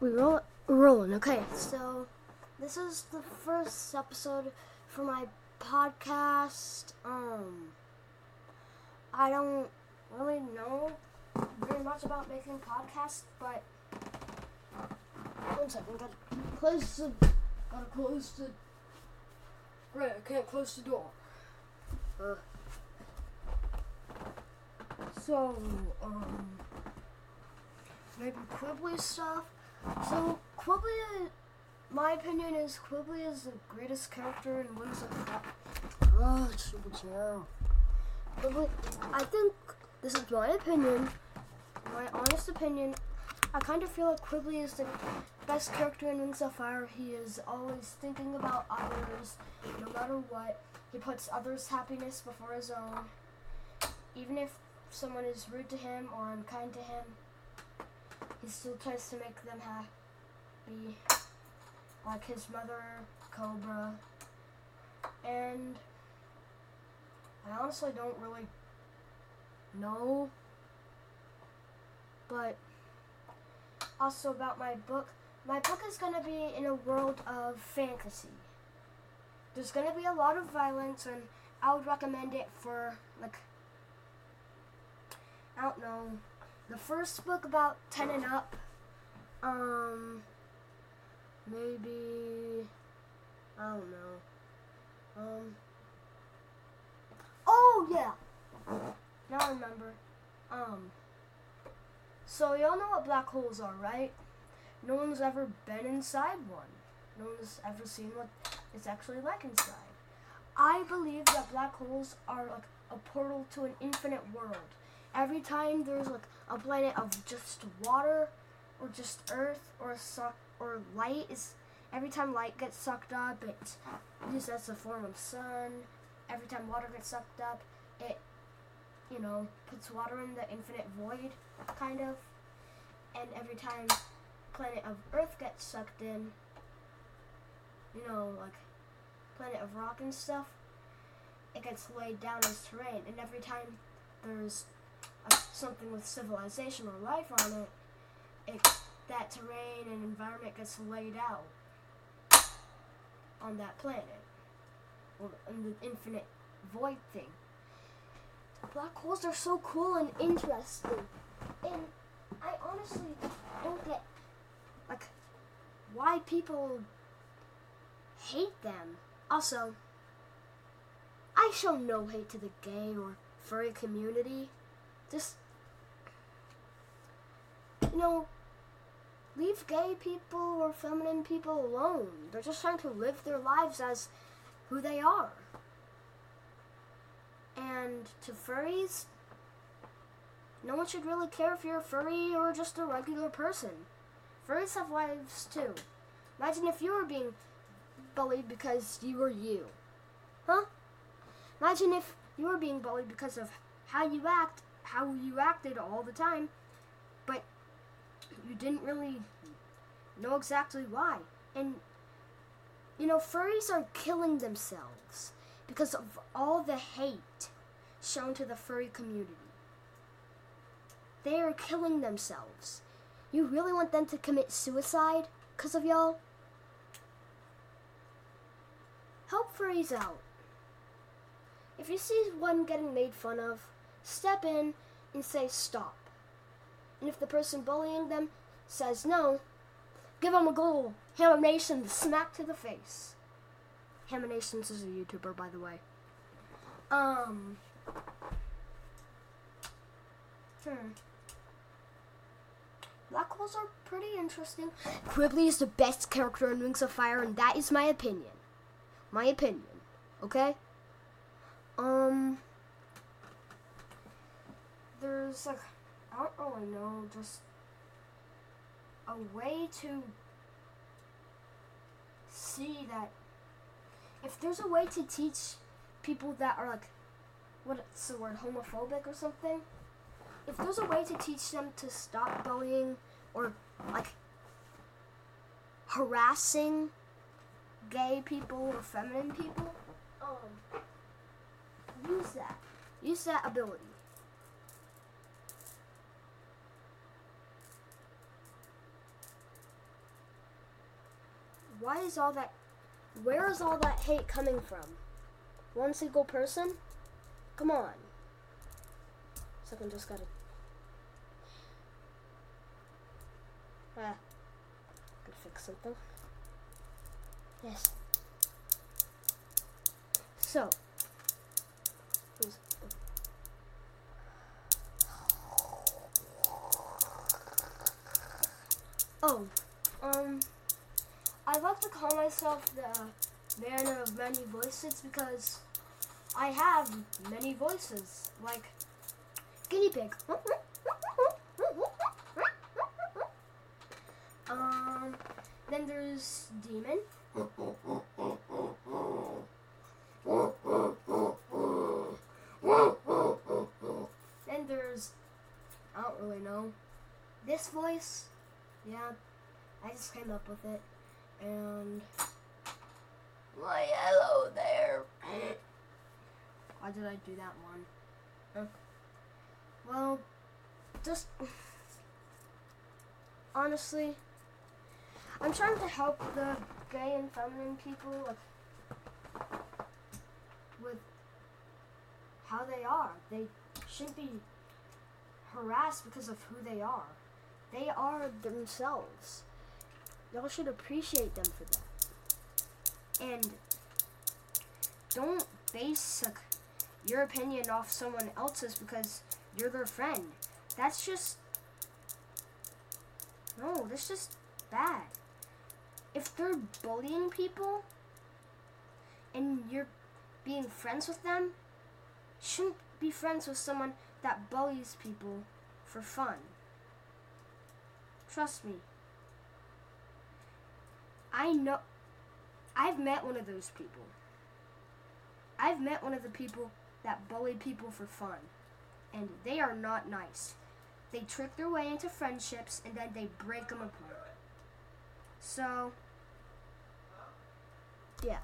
We roll rolling. Okay, so this is the first episode for my podcast. Um, I don't really know very much about making podcasts, but one second, gotta close the, gotta close the. Right, I can't close the door. Uh, so, um, maybe Qibli stuff. So Qibli, my opinion is Qibli is the greatest character in Wings of. Oh, Super. Qibli, I think this is my opinion, my honest opinion. I kind of feel like Qibli is the best character in Wings of Fire. He is always thinking about others, no matter what. He puts others' happiness before his own. Even if someone is rude to him or unkind to him, he still tries to make them happy. Like his mother, Cobra. And I honestly don't really know. But also about my book. My book is going to be in a world of fantasy. There's going to be a lot of violence, and I would recommend it for, like, I don't know, the first book about 10 and up. Um, maybe, I don't know. Um, oh, yeah. Now I remember. Um, so y'all know what black holes are, right? No one's ever been inside one. No one's ever seen what it's actually like inside. I believe that black holes are like a portal to an infinite world. Every time there's like a planet of just water or just earth or su- or light is every time light gets sucked up it used as a form of sun. Every time water gets sucked up, it you know, puts water in the infinite void kind of. And every time planet of Earth gets sucked in, you know, like planet of rock and stuff, it gets laid down as terrain. And every time there's something with civilization or life on it, it that terrain and environment gets laid out on that planet or in the infinite void thing. Black holes are so cool and interesting, and I honestly don't get like why people hate them. Also, I show no hate to the gay or furry community. Just you know, leave gay people or feminine people alone. They're just trying to live their lives as who they are. And to furries, no one should really care if you're a furry or just a regular person. Furries have lives too. Imagine if you were being bullied because you were you. Huh? Imagine if you were being bullied because of how you act, how you acted all the time, but you didn't really know exactly why. And, you know, furries are killing themselves because of all the hate shown to the furry community. They are killing themselves. You really want them to commit suicide because of y'all? Help furries out. If you see one getting made fun of, step in and say stop. And if the person bullying them says no, give them a goal. Hammer Nation smack to the face. Hammer Nations is a YouTuber, by the way. Um. Hmm. Black holes are pretty interesting. Qibli is the best character in Wings of Fire, and that is my opinion. My opinion. Okay? Um. There's like, I don't really know, just a way to see that if there's a way to teach people that are like, what's the word, homophobic or something, if there's a way to teach them to stop bullying or like harassing gay people or feminine people, um, use that. Use that ability. Why is all that where is all that hate coming from? One single person? Come on. Second just gotta Ah. Could fix something. Yes. So Oh, um, I like to call myself the man of many voices because I have many voices, like guinea pig. Um, then there's demon. Then there's, I don't really know, this voice. Yeah, I just came up with it. And, why hello there. Why did I do that one? Well, just, honestly, I'm trying to help the gay and feminine people with, with how they are. They shouldn't be harassed because of who they are. They are themselves. Y'all should appreciate them for that. And don't base your opinion off someone else's because you're their friend. That's just no, that's just bad. If they're bullying people and you're being friends with them, shouldn't be friends with someone that bullies people for fun. Trust me. I know. I've met one of those people. I've met one of the people that bully people for fun. And they are not nice. They trick their way into friendships and then they break them apart. So, yeah.